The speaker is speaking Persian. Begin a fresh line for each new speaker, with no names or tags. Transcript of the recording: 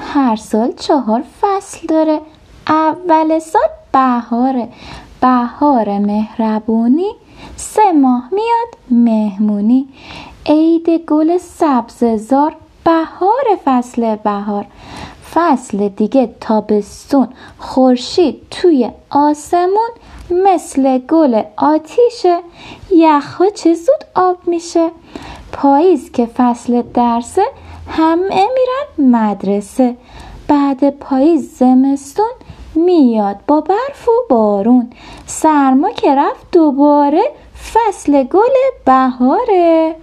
هر سال چهار فصل داره. اول سال بهاره. بهار مهربونی سه ماه میاد مهمونی. عید گل سبززار بهار فصل بهار. فصل دیگه تابستون خورشید توی آسمون مثل گل آتیشه. یخها چه زود آب میشه. پاییز که فصل درسه همه میرن مدرسه. بعد پاییز زمستون میاد با برف و بارون. سرما که رفت دوباره فصل گل بهاره.